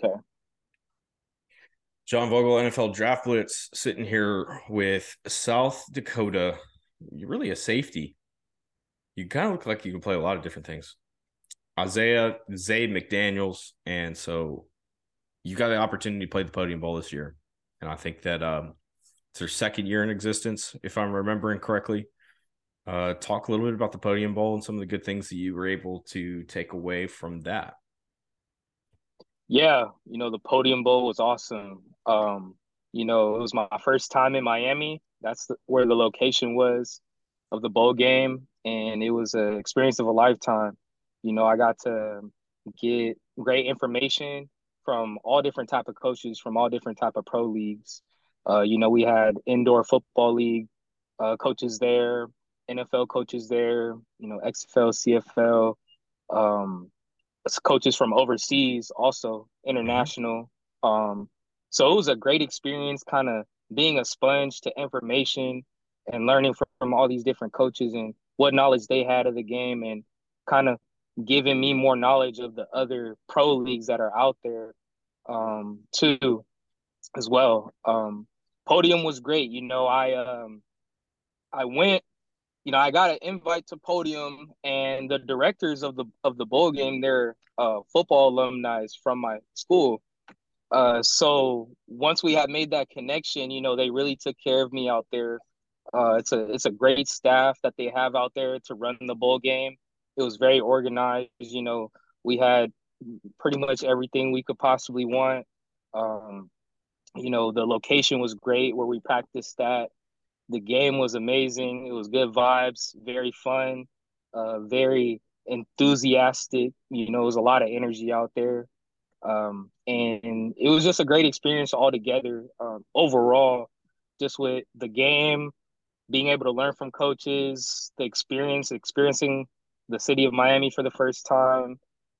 K. John Vogel, NFL Draft Blitz, sitting here with South Dakota. You're really a safety. You kind of look like you can play a lot of different things. Isaiah Zay McDaniels, and so you got the opportunity to play the Podyum Bowl this year, and I think that um, it's their second year in existence, if I'm remembering correctly. Uh, talk a little bit about the Podyum Bowl and some of the good things that you were able to take away from that. Yeah, you know, the Podyum Bowl was awesome. Um, you know, it was my first time in Miami. That's the, where the location was of the bowl game, and it was an experience of a lifetime. You know, I got to get great information from all different type of coaches from all different type of pro leagues. Uh, you know, we had indoor football league uh, coaches there, NFL coaches there, you know, XFL, CFL, um, coaches from overseas, also international. Um, so it was a great experience, kind of being a sponge to information and learning from, from all these different coaches and what knowledge they had of the game and kind of giving me more knowledge of the other pro leagues that are out there um, too as well. Um, Podyum was great. You know, I um, I went you know, I got an invite to Podyum, and the directors of the of the bowl game, they're uh, football alumni from my school. Uh, so once we had made that connection, you know, they really took care of me out there. Uh, it's a it's a great staff that they have out there to run the bowl game. It was very organized. You know, we had pretty much everything we could possibly want. Um, you know, the location was great where we practiced at. The game was amazing. It was good vibes, very fun, uh, very enthusiastic. You know, it was a lot of energy out there. Um, and it was just a great experience altogether. Um, overall, just with the game, being able to learn from coaches, the experience, experiencing the city of Miami for the first time.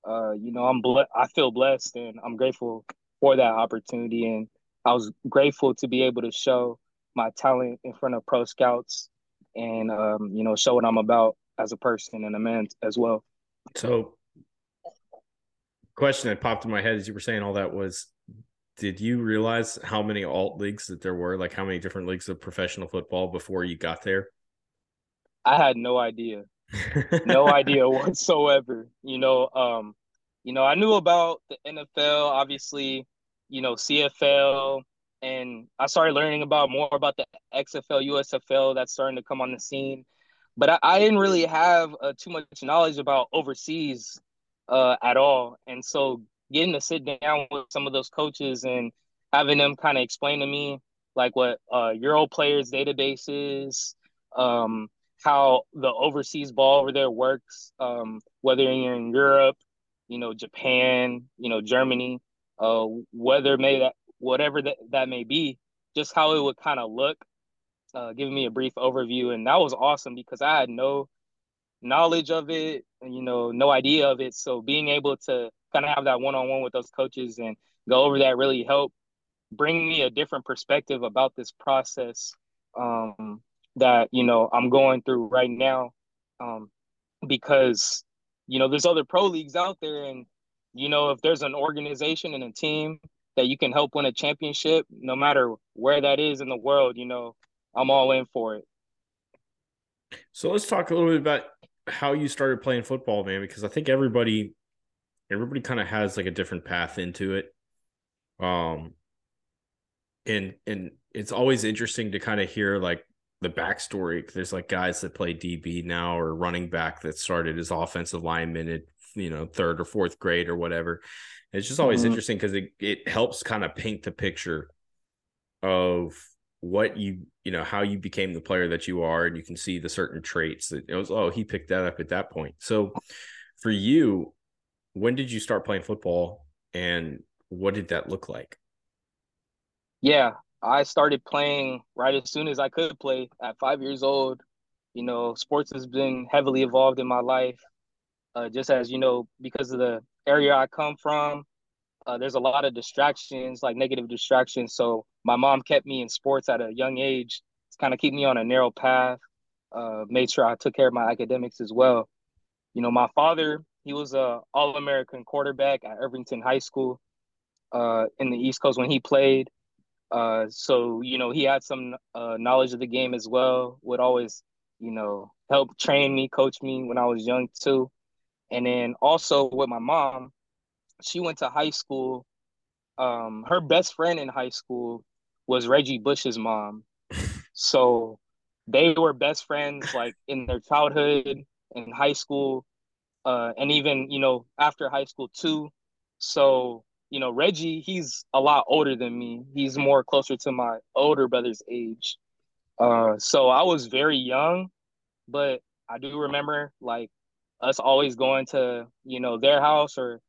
Uh, you know, I'm ble- I feel blessed and I'm grateful for that opportunity. And I was grateful to be able to show my talent in front of pro scouts and um, you know show what I'm about as a person and a man as well. So, question that popped in my head as you were saying all that was, did you realize how many alt leagues that there were? Like how many different leagues of professional football before you got there? I had no idea, no idea whatsoever. You know, um, you know, I knew about the NFL, obviously, you know, CFL, and I started learning about more about the XFL, USFL that's starting to come on the scene. But I, I didn't really have uh, too much knowledge about overseas uh, at all, and so getting to sit down with some of those coaches and having them kind of explain to me like what uh, Euro players database is, um, how the overseas ball over there works, um, whether you're in Europe, you know, Japan, you know, Germany, uh, whether may that whatever that, that may be, just how it would kind of look, uh, giving me a brief overview. And that was awesome because I had no knowledge of it, you know, no idea of it. So being able to kind of have that one on one with those coaches and go over that really helped bring me a different perspective about this process um, that, you know, I'm going through right now. Um, because, you know, there's other pro leagues out there and, you know, if there's an organization and a team that you can help win a championship, no matter where that is in the world, you know, I'm all in for it. So let's talk a little bit about how you started playing football, man, because I think everybody everybody kind of has like a different path into it. Um and and it's always interesting to kind of hear like the backstory. There's like guys that play DB now or running back that started as offensive lineman at you know third or fourth grade or whatever it's just always mm-hmm. interesting because it, it helps kind of paint the picture of what you you know how you became the player that you are and you can see the certain traits that it was oh he picked that up at that point. So for you when did you start playing football and what did that look like? Yeah i started playing right as soon as i could play at five years old. You know sports has been heavily involved in my life uh, just as you know because of the area I come from, uh, there's a lot of distractions, like negative distractions. So my mom kept me in sports at a young age to kind of keep me on a narrow path. Uh, made sure I took care of my academics as well. You know, my father, he was a All-American quarterback at Irvington High School. uh, in the East Coast when he played. Uh, so you know he had some uh, knowledge of the game as well. Would always you know help train me, coach me when I was young too. And then also with my mom, she went to high school. Um, her best friend in high school was Reggie Bush's mom. so they were best friends like in their childhood in high school, uh, and even you know after high school too. So you know, Reggie, he's a lot older than me. He's more closer to my older brother's age. Uh, so I was very young, but I do remember like us always going to, you know, their house or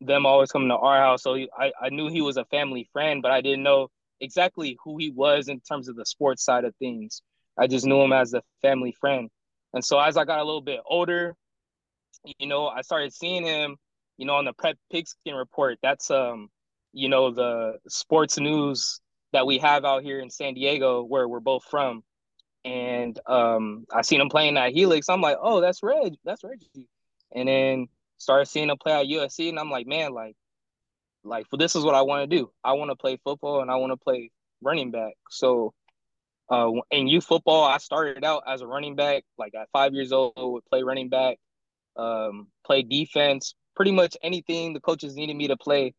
them always coming to our house. So I, I knew he was a family friend, but I didn't know exactly who he was in terms of the sports side of things. I just knew him as a family friend. And so as I got a little bit older, you know, I started seeing him you know, on the Prep Pigskin Report, that's um, you know, the sports news that we have out here in San Diego, where we're both from. And um, I seen him playing at Helix. I'm like, oh, that's Reg, that's Reggie. And then started seeing him play at USC, and I'm like, man, like, like, this is what I want to do. I want to play football, and I want to play running back. So, uh, in youth football, I started out as a running back. Like at five years old, would play running back, um, play defense, pretty much anything the coaches needed me to play,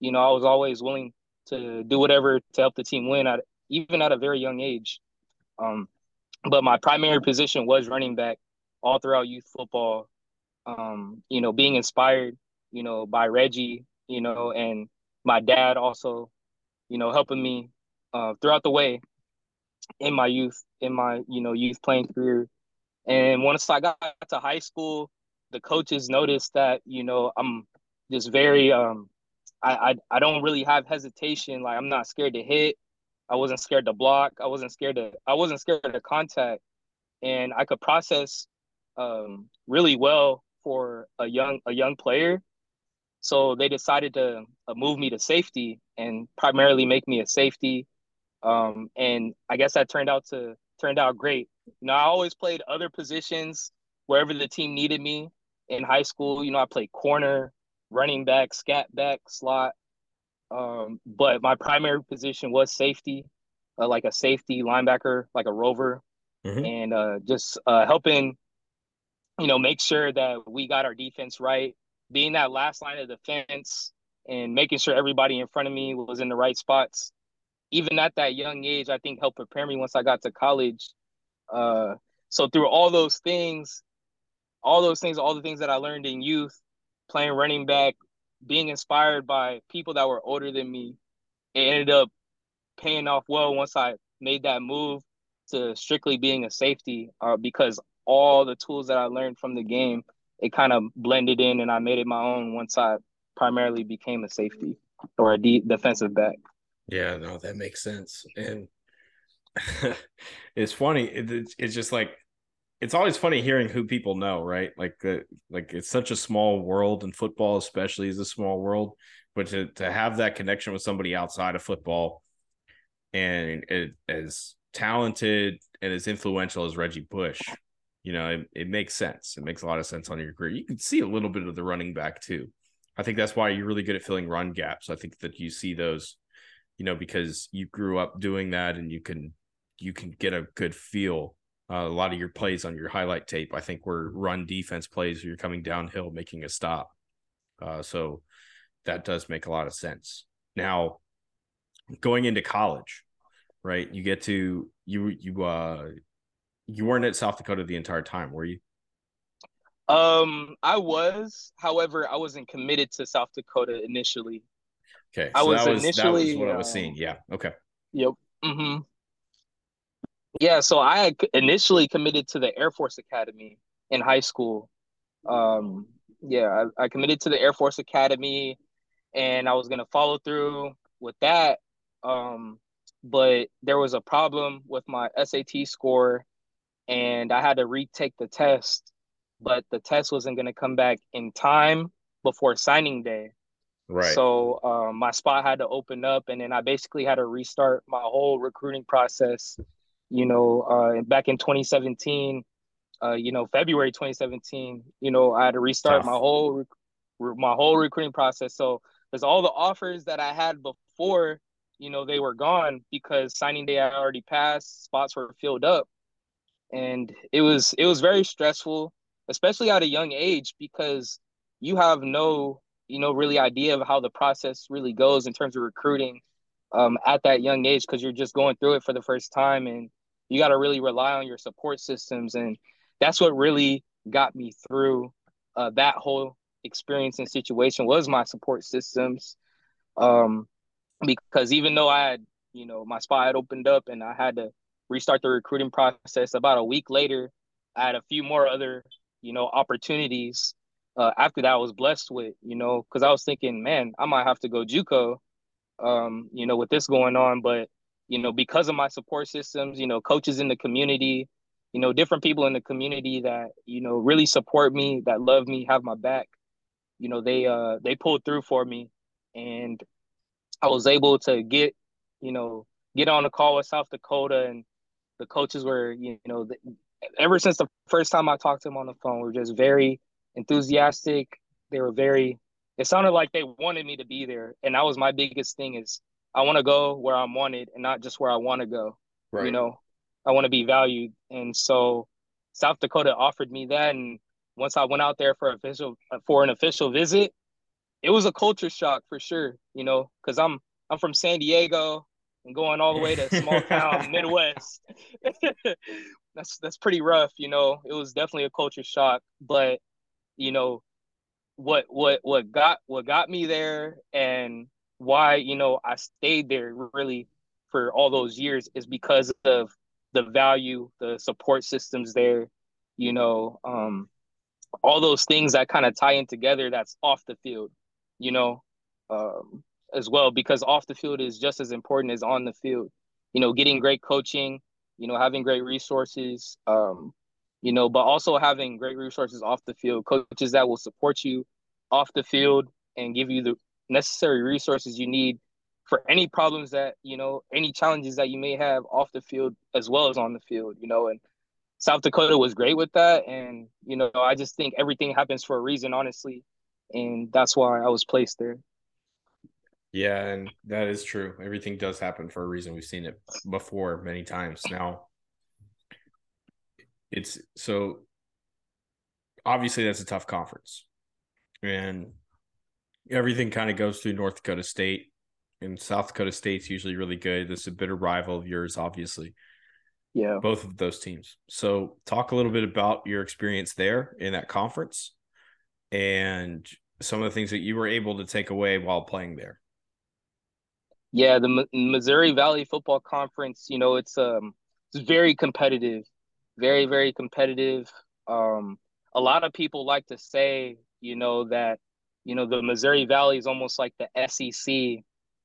you know, I was always willing to do whatever to help the team win at even at a very young age. Um, but my primary position was running back all throughout youth football. Um, you know, being inspired, you know, by Reggie, you know, and my dad also, you know, helping me uh, throughout the way in my youth, in my, you know, youth playing career. And once I got to high school, the coaches noticed that you know I'm just very um I, I I don't really have hesitation. Like I'm not scared to hit. I wasn't scared to block. I wasn't scared to I wasn't scared to contact, and I could process um really well for a young a young player. So they decided to uh, move me to safety and primarily make me a safety. Um, and I guess that turned out to turned out great. You know, I always played other positions wherever the team needed me in high school, you know, I played corner, running back, scat back, slot. Um, but my primary position was safety, uh, like a safety linebacker, like a rover, mm-hmm. and uh, just uh, helping, you know, make sure that we got our defense right, being that last line of defense, and making sure everybody in front of me was in the right spots. Even at that young age, I think helped prepare me once I got to college. Uh, so through all those things, all those things, all the things that I learned in youth, playing running back, being inspired by people that were older than me, it ended up paying off well once I made that move to strictly being a safety uh, because all the tools that I learned from the game, it kind of blended in and I made it my own once I primarily became a safety or a de- defensive back. Yeah, no, that makes sense. And it's funny. It, it's just like it's always funny hearing who people know, right? Like the like it's such a small world, and football especially is a small world. But to to have that connection with somebody outside of football, and it, as talented and as influential as Reggie Bush, you know, it, it makes sense. It makes a lot of sense on your career. You can see a little bit of the running back too. I think that's why you're really good at filling run gaps. I think that you see those, you know, because you grew up doing that, and you can you can get a good feel uh, a lot of your plays on your highlight tape, I think, were run defense plays where you're coming downhill, making a stop. Uh, so that does make a lot of sense. Now, going into college, right? You get to you you uh you weren't at South Dakota the entire time, were you? Um, I was. However, I wasn't committed to South Dakota initially. Okay, so I was, was initially that was what I was seeing. Yeah. Okay. Yep. Mm-hmm. Yeah, so I initially committed to the Air Force Academy in high school. Um, yeah, I, I committed to the Air Force Academy, and I was gonna follow through with that. Um, but there was a problem with my SAT score, and I had to retake the test. But the test wasn't gonna come back in time before signing day. Right. So um, my spot had to open up, and then I basically had to restart my whole recruiting process you know, uh, back in 2017, uh, you know, February 2017, you know, I had to restart Tough. my whole my whole recruiting process. So because all the offers that I had before, you know, they were gone because signing day had already passed, spots were filled up, and it was it was very stressful, especially at a young age because you have no you know really idea of how the process really goes in terms of recruiting um, at that young age because you're just going through it for the first time and you got to really rely on your support systems and that's what really got me through uh, that whole experience and situation was my support systems. Um, because even though i had you know my spot had opened up and i had to restart the recruiting process about a week later i had a few more other you know opportunities uh, after that i was blessed with you know because i was thinking man i might have to go juco um, you know with this going on but you know, because of my support systems, you know, coaches in the community, you know, different people in the community that, you know, really support me, that love me, have my back. You know, they uh they pulled through for me and I was able to get, you know, get on a call with South Dakota and the coaches were, you know, ever since the first time I talked to them on the phone, were just very enthusiastic. They were very it sounded like they wanted me to be there. And that was my biggest thing is I want to go where I'm wanted and not just where I want to go. Right. You know, I want to be valued. And so South Dakota offered me that. And once I went out there for official uh, for an official visit, it was a culture shock for sure. You know, because I'm I'm from San Diego and going all the way to small town Midwest. that's that's pretty rough. You know, it was definitely a culture shock. But you know, what what what got what got me there and why you know I stayed there really for all those years is because of the value, the support systems there, you know, um, all those things that kind of tie in together. That's off the field, you know, um, as well because off the field is just as important as on the field. You know, getting great coaching, you know, having great resources, um, you know, but also having great resources off the field, coaches that will support you off the field and give you the necessary resources you need for any problems that you know any challenges that you may have off the field as well as on the field you know and south dakota was great with that. And you know i just think everything happens for a reason honestly. And that's why i was placed there. Yeah and that is true. Everything does happen for a reason. We've seen it before many times. Now it's so obviously that's a tough conference. And everything kind of goes through North Dakota State, and South Dakota State's usually really good. This is a bitter rival of yours, obviously. Yeah, both of those teams. So, talk a little bit about your experience there in that conference, and some of the things that you were able to take away while playing there. Yeah, the M- Missouri Valley Football Conference. You know, it's um, it's very competitive, very very competitive. Um, a lot of people like to say, you know, that you know, the Missouri Valley is almost like the SEC, you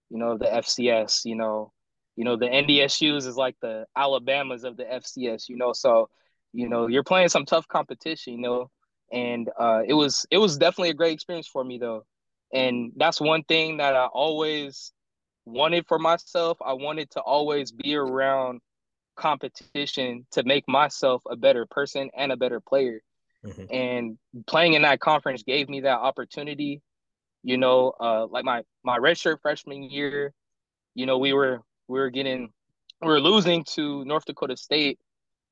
know, the FCS, you know, you know, the NDSUs is like the Alabamas of the FCS, you know, so, you know, you're playing some tough competition, you know, and uh, it was, it was definitely a great experience for me though. And that's one thing that I always wanted for myself. I wanted to always be around competition to make myself a better person and a better player. Mm-hmm. And playing in that conference gave me that opportunity. You know, uh, like my my redshirt freshman year, you know, we were we were getting we were losing to North Dakota State,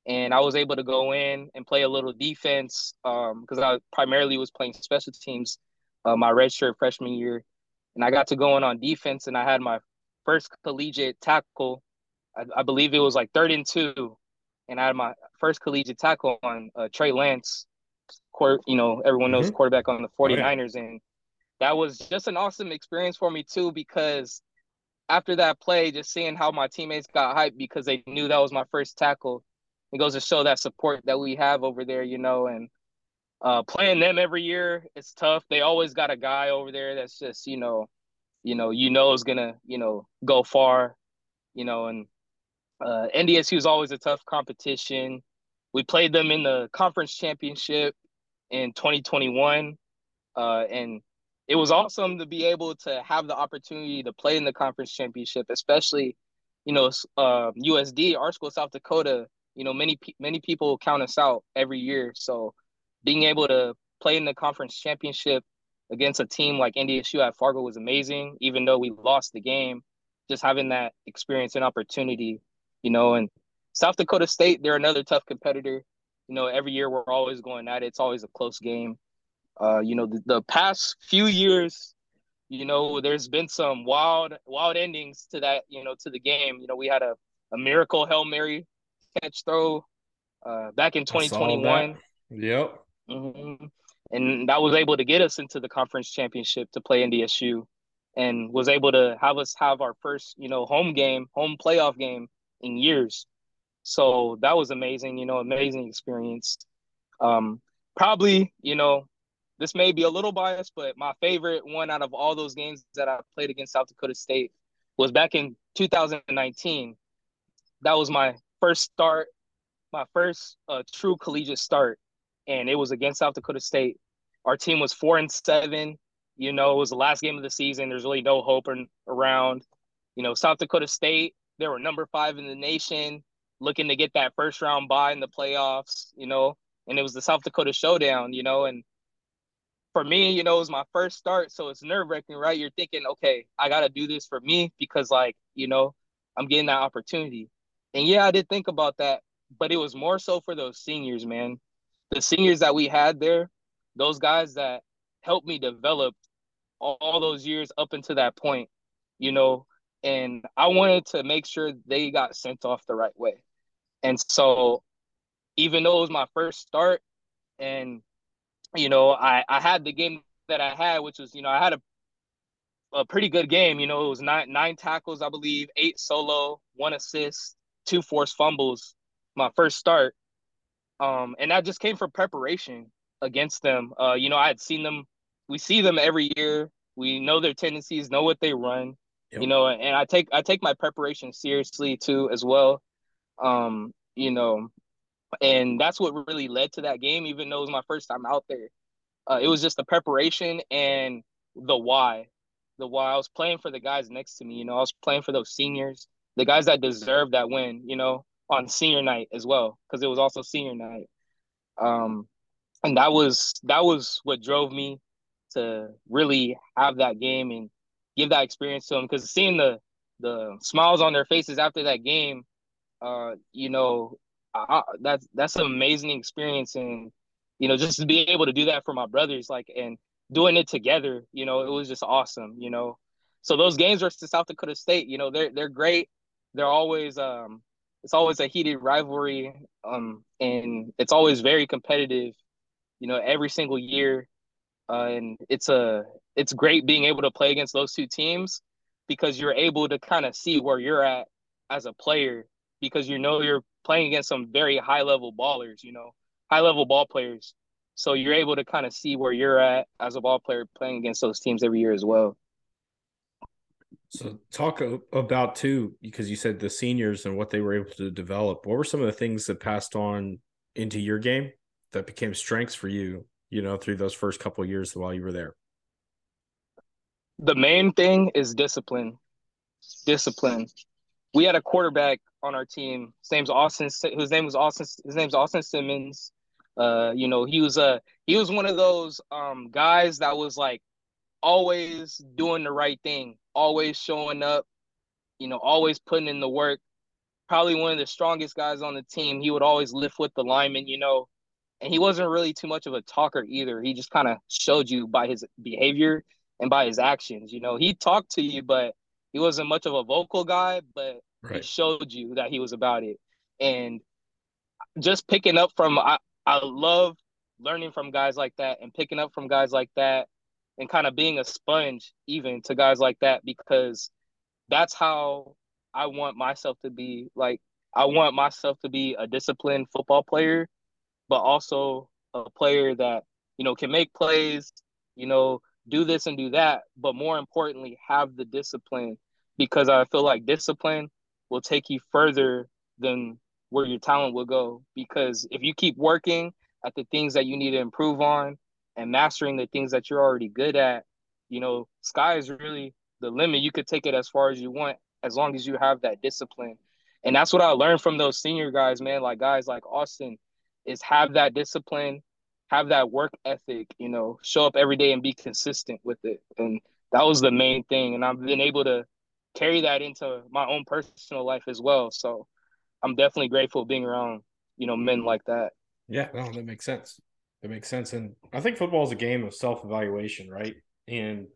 and I was able to go in and play a little defense because um, I primarily was playing special teams uh, my redshirt freshman year, and I got to go in on defense, and I had my first collegiate tackle. I, I believe it was like third and two, and I had my first collegiate tackle on uh, Trey Lance, court, you know, everyone knows mm-hmm. quarterback on the 49ers. Oh, yeah. And that was just an awesome experience for me too, because after that play, just seeing how my teammates got hyped because they knew that was my first tackle. It goes to show that support that we have over there, you know, and uh, playing them every year, it's tough. They always got a guy over there that's just, you know, you know, you know is gonna, you know, go far, you know, and uh, NDSU is always a tough competition. We played them in the conference championship in 2021. Uh, and it was awesome to be able to have the opportunity to play in the conference championship, especially, you know, uh, USD, our school, South Dakota. You know, many many people count us out every year. So, being able to play in the conference championship against a team like NDSU at Fargo was amazing, even though we lost the game. Just having that experience and opportunity, you know, and South Dakota State, they're another tough competitor. You know, every year we're always going at it. It's always a close game. Uh, you know, the, the past few years, you know, there's been some wild, wild endings to that, you know, to the game. You know, we had a, a miracle Hail Mary catch throw uh, back in 2021. Yep. Mm-hmm. And that was able to get us into the conference championship to play NDSU and was able to have us have our first, you know, home game, home playoff game in years. So that was amazing, you know, amazing experience. Um, probably, you know, this may be a little biased, but my favorite one out of all those games that I played against South Dakota State was back in 2019. That was my first start, my first uh, true collegiate start, and it was against South Dakota State. Our team was four and seven. You know, it was the last game of the season. There's really no hope around. You know, South Dakota State, they were number five in the nation, looking to get that first round bye in the playoffs. You know, and it was the South Dakota Showdown. You know, and for me, you know, it was my first start, so it's nerve wracking, right? You're thinking, okay, I got to do this for me because, like, you know, I'm getting that opportunity. And yeah, I did think about that, but it was more so for those seniors, man. The seniors that we had there, those guys that helped me develop all, all those years up until that point, you know, and I wanted to make sure they got sent off the right way. And so, even though it was my first start and you know, I, I had the game that I had, which was, you know, I had a a pretty good game. You know, it was nine nine tackles, I believe, eight solo, one assist, two forced fumbles. My first start, um, and that just came from preparation against them. Uh, you know, I had seen them. We see them every year. We know their tendencies, know what they run. Yep. You know, and I take I take my preparation seriously too as well. Um, you know, and that's what really led to that game. Even though it was my first time out there, uh, it was just the preparation and the why. The why I was playing for the guys next to me. You know, I was playing for those seniors, the guys that deserved that win. You know, on senior night as well, because it was also senior night. Um, and that was that was what drove me to really have that game and give that experience to them. Because seeing the the smiles on their faces after that game, uh, you know, I, that's that's an amazing experience, and you know, just to be able to do that for my brothers, like, and doing it together, you know, it was just awesome, you know. So those games versus South Dakota State, you know, they're they're great. They're always um, it's always a heated rivalry, um, and it's always very competitive, you know, every single year. Uh, and it's a it's great being able to play against those two teams because you're able to kind of see where you're at as a player because you know you're playing against some very high level ballers, you know, high level ball players. So you're able to kind of see where you're at as a ball player playing against those teams every year as well. So talk about too, because you said the seniors and what they were able to develop. What were some of the things that passed on into your game that became strengths for you, you know, through those first couple years while you were there? The main thing is discipline. Discipline. We had a quarterback on our team. His name's Austin. His name was Austin. His name's Austin Simmons. Uh, you know, he was a he was one of those um guys that was like always doing the right thing, always showing up, you know, always putting in the work. Probably one of the strongest guys on the team. He would always lift with the linemen, you know, and he wasn't really too much of a talker either. He just kind of showed you by his behavior and by his actions. You know, he talked to you, but he wasn't much of a vocal guy, but right. he showed you that he was about it. And just picking up from I, I love learning from guys like that and picking up from guys like that and kind of being a sponge even to guys like that because that's how I want myself to be. Like I want myself to be a disciplined football player, but also a player that, you know, can make plays, you know, do this and do that, but more importantly, have the discipline because I feel like discipline will take you further than where your talent will go. Because if you keep working at the things that you need to improve on and mastering the things that you're already good at, you know, sky is really the limit. You could take it as far as you want as long as you have that discipline. And that's what I learned from those senior guys, man. Like guys like Austin is have that discipline have that work ethic, you know, show up every day and be consistent with it. And that was the main thing. And I've been able to carry that into my own personal life as well. So I'm definitely grateful being around, you know, men like that. Yeah, no, that makes sense. That makes sense. And I think football is a game of self evaluation, right? And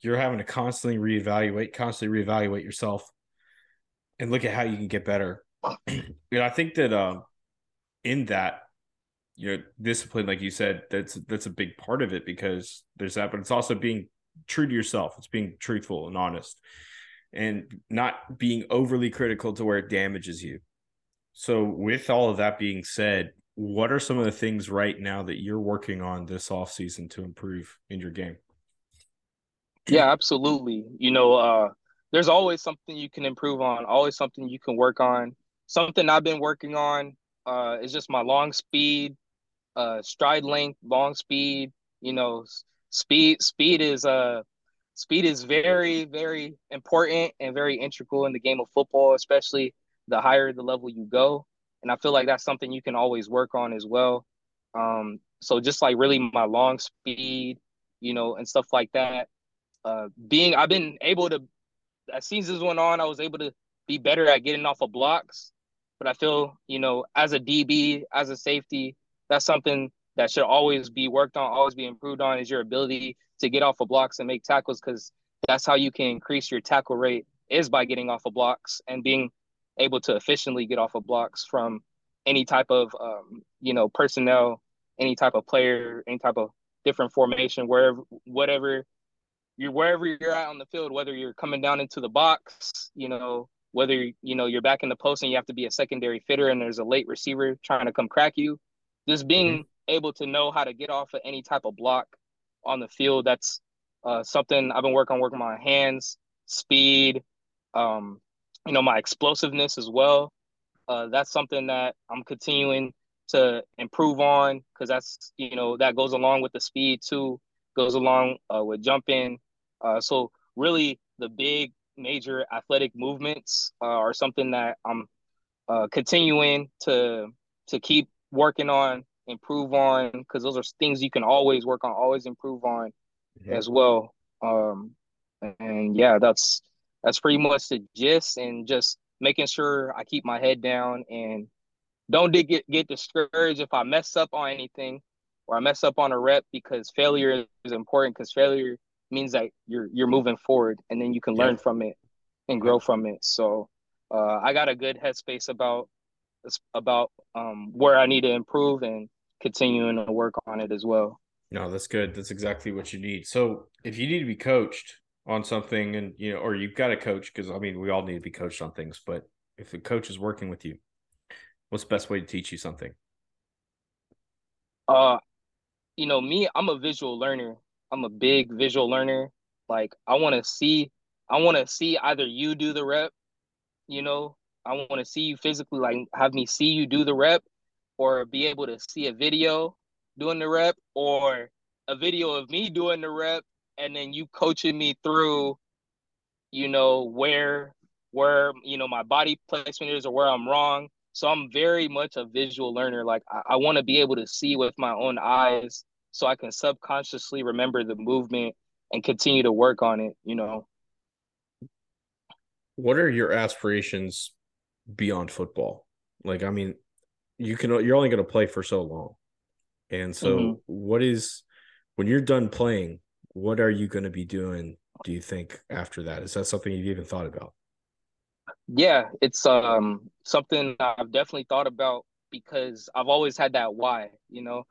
you're having to constantly reevaluate, constantly reevaluate yourself and look at how you can get better. and I think that um, in that, you know, discipline, like you said, that's that's a big part of it because there's that, but it's also being true to yourself. It's being truthful and honest and not being overly critical to where it damages you. So, with all of that being said, what are some of the things right now that you're working on this off season to improve in your game? Yeah, absolutely. You know, uh, there's always something you can improve on, always something you can work on. Something I've been working on uh, is just my long speed, uh, stride length, long speed. You know, speed. Speed is uh, speed is very, very important and very integral in the game of football, especially the higher the level you go. And I feel like that's something you can always work on as well. Um, so just like really my long speed, you know, and stuff like that uh, being I've been able to as seasons went on, I was able to be better at getting off of blocks. But I feel, you know, as a DB, as a safety, that's something that should always be worked on, always be improved on is your ability to get off of blocks and make tackles because that's how you can increase your tackle rate is by getting off of blocks and being able to efficiently get off of blocks from any type of um, you know personnel, any type of player, any type of different formation, wherever whatever you're wherever you're at on the field, whether you're coming down into the box, you know, whether you know you're back in the post and you have to be a secondary fitter and there's a late receiver trying to come crack you, just being mm-hmm. Able to know how to get off of any type of block on the field. That's uh, something I've been working on, working my hands, speed, um, you know, my explosiveness as well. Uh, that's something that I'm continuing to improve on because that's you know that goes along with the speed too, goes along uh, with jumping, uh, so really, the big major athletic movements uh, are something that I'm uh, continuing to to keep working on, improve on, because those are things you can always work on, always improve on, mm-hmm. as well. Um, and yeah, that's that's pretty much the gist, and just making sure I keep my head down and don't get get discouraged if I mess up on anything or I mess up on a rep because failure is important because failure means that you're you're moving forward and then you can learn from it and grow from it so uh, i got a good headspace about about um, where i need to improve and continuing to work on it as well. No that's good. That's exactly what you need. So if you need to be coached on something and you know or you've got a coach because i mean we all need to be coached on things but if the coach is working with you what's the best way to teach you something? Uh you know me i'm a visual learner. I'm a big visual learner. Like I want to see, I want to see either you do the rep, you know, I want to see you physically, like have me see you do the rep, or be able to see a video doing the rep, or a video of me doing the rep, and then you coaching me through, you know, where where you know my body placement is or where I'm wrong. So I'm very much a visual learner. Like I, I want to be able to see with my own eyes so I can subconsciously remember the movement and continue to work on it, you know. What are your aspirations beyond football? Like I mean, you can you're only going to play for so long. And so mm-hmm. what is when you're done playing, what are you going to be doing do you think after that? Is that something you've even thought about? Yeah, it's um something I've definitely thought about because I've always had that why, you know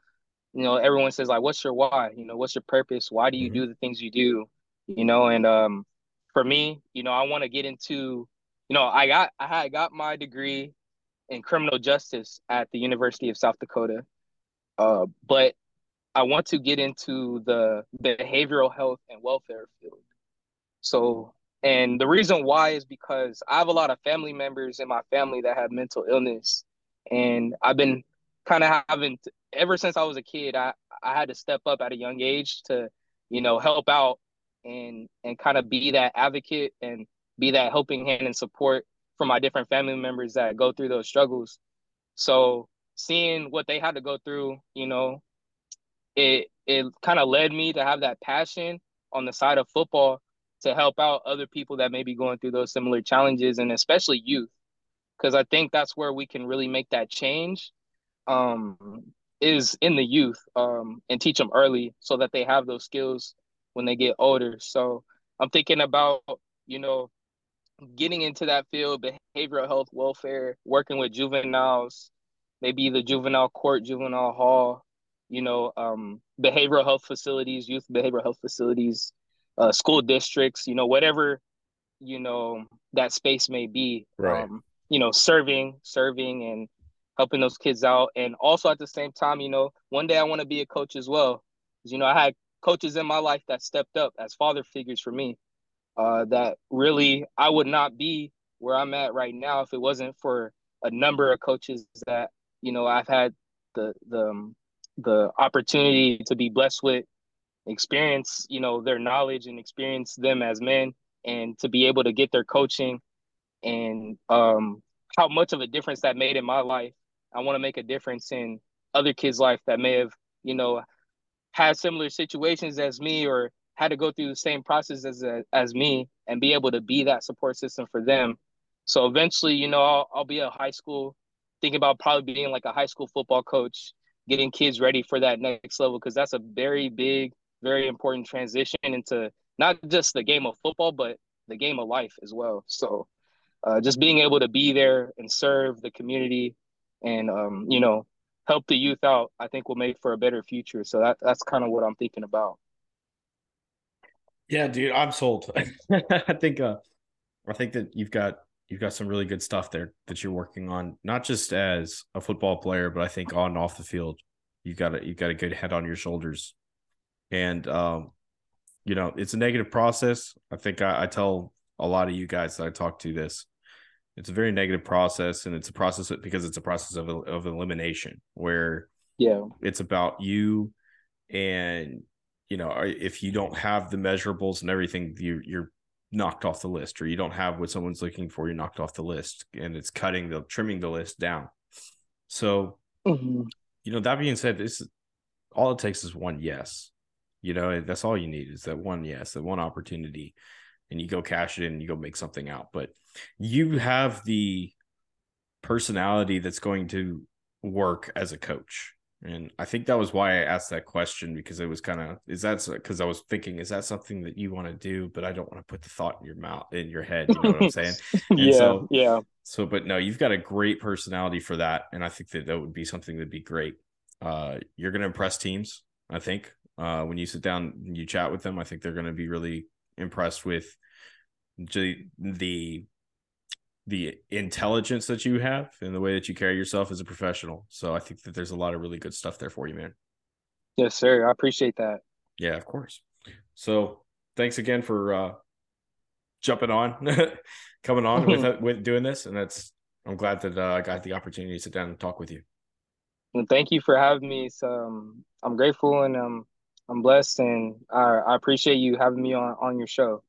you know, everyone says like, what's your why? You know, what's your purpose? Why do you mm-hmm. do the things you do? You know, and um, for me, you know, I want to get into, you know, I got I had got my degree in criminal justice at the University of South Dakota, uh, but I want to get into the behavioral health and welfare field. So, and the reason why is because I have a lot of family members in my family that have mental illness, and I've been kind of having ever since I was a kid, I I had to step up at a young age to, you know, help out and and kind of be that advocate and be that helping hand and support for my different family members that go through those struggles. So seeing what they had to go through, you know, it it kind of led me to have that passion on the side of football to help out other people that may be going through those similar challenges and especially youth because i think that's where we can really make that change um, is in the youth um, and teach them early so that they have those skills when they get older so i'm thinking about you know getting into that field behavioral health welfare working with juveniles maybe the juvenile court juvenile hall you know, um, behavioral health facilities, youth behavioral health facilities, uh, school districts, you know, whatever, you know, that space may be. Right. Um, you know, serving, serving and helping those kids out. And also at the same time, you know, one day I want to be a coach as well. You know, I had coaches in my life that stepped up as father figures for me. Uh, that really I would not be where I'm at right now if it wasn't for a number of coaches that you know I've had the the um, the opportunity to be blessed with experience you know their knowledge and experience them as men and to be able to get their coaching and um how much of a difference that made in my life. I want to make a difference in other kids life that may have you know had similar situations as me or had to go through the same process as as me and be able to be that support system for them so eventually you know i'll, I'll be a high school thinking about probably being like a high school football coach getting kids ready for that next level because that's a very big, very important transition into not just the game of football, but the game of life as well. So uh, just being able to be there and serve the community and um, you know help the youth out, I think will make for a better future. So that that's kind of what I'm thinking about. Yeah, dude, I'm sold. I think uh I think that you've got you've got some really good stuff there that you're working on, not just as a football player, but I think on and off the field, you've got a you've got a good head on your shoulders, and um, you know it's a negative process. I think I, I tell a lot of you guys that I talk to this. It's a very negative process, and it's a process because it's a process of of elimination where yeah, it's about you, and you know if you don't have the measurables and everything, you you're knocked off the list or you don't have what someone's looking for, you're knocked off the list and it's cutting the trimming the list down. So, mm-hmm. you know, that being said, this all it takes is one yes. You know, that's all you need is that one yes, that one opportunity, and you go cash it in and you go make something out. But you have the personality that's going to work as a coach. And I think that was why I asked that question because it was kind of is that because I was thinking is that something that you want to do, but I don't want to put the thought in your mouth in your head. You know what I'm saying? yeah, so, yeah. So, but no, you've got a great personality for that, and I think that that would be something that'd be great. Uh, you're going to impress teams. I think uh, when you sit down and you chat with them, I think they're going to be really impressed with the the intelligence that you have and the way that you carry yourself as a professional. So I think that there's a lot of really good stuff there for you, man. Yes, sir. I appreciate that. Yeah, of course. So thanks again for uh jumping on, coming on with with doing this, and that's I'm glad that uh, I got the opportunity to sit down and talk with you. Well, thank you for having me. So, um, I'm grateful and um, I'm blessed, and I, I appreciate you having me on on your show.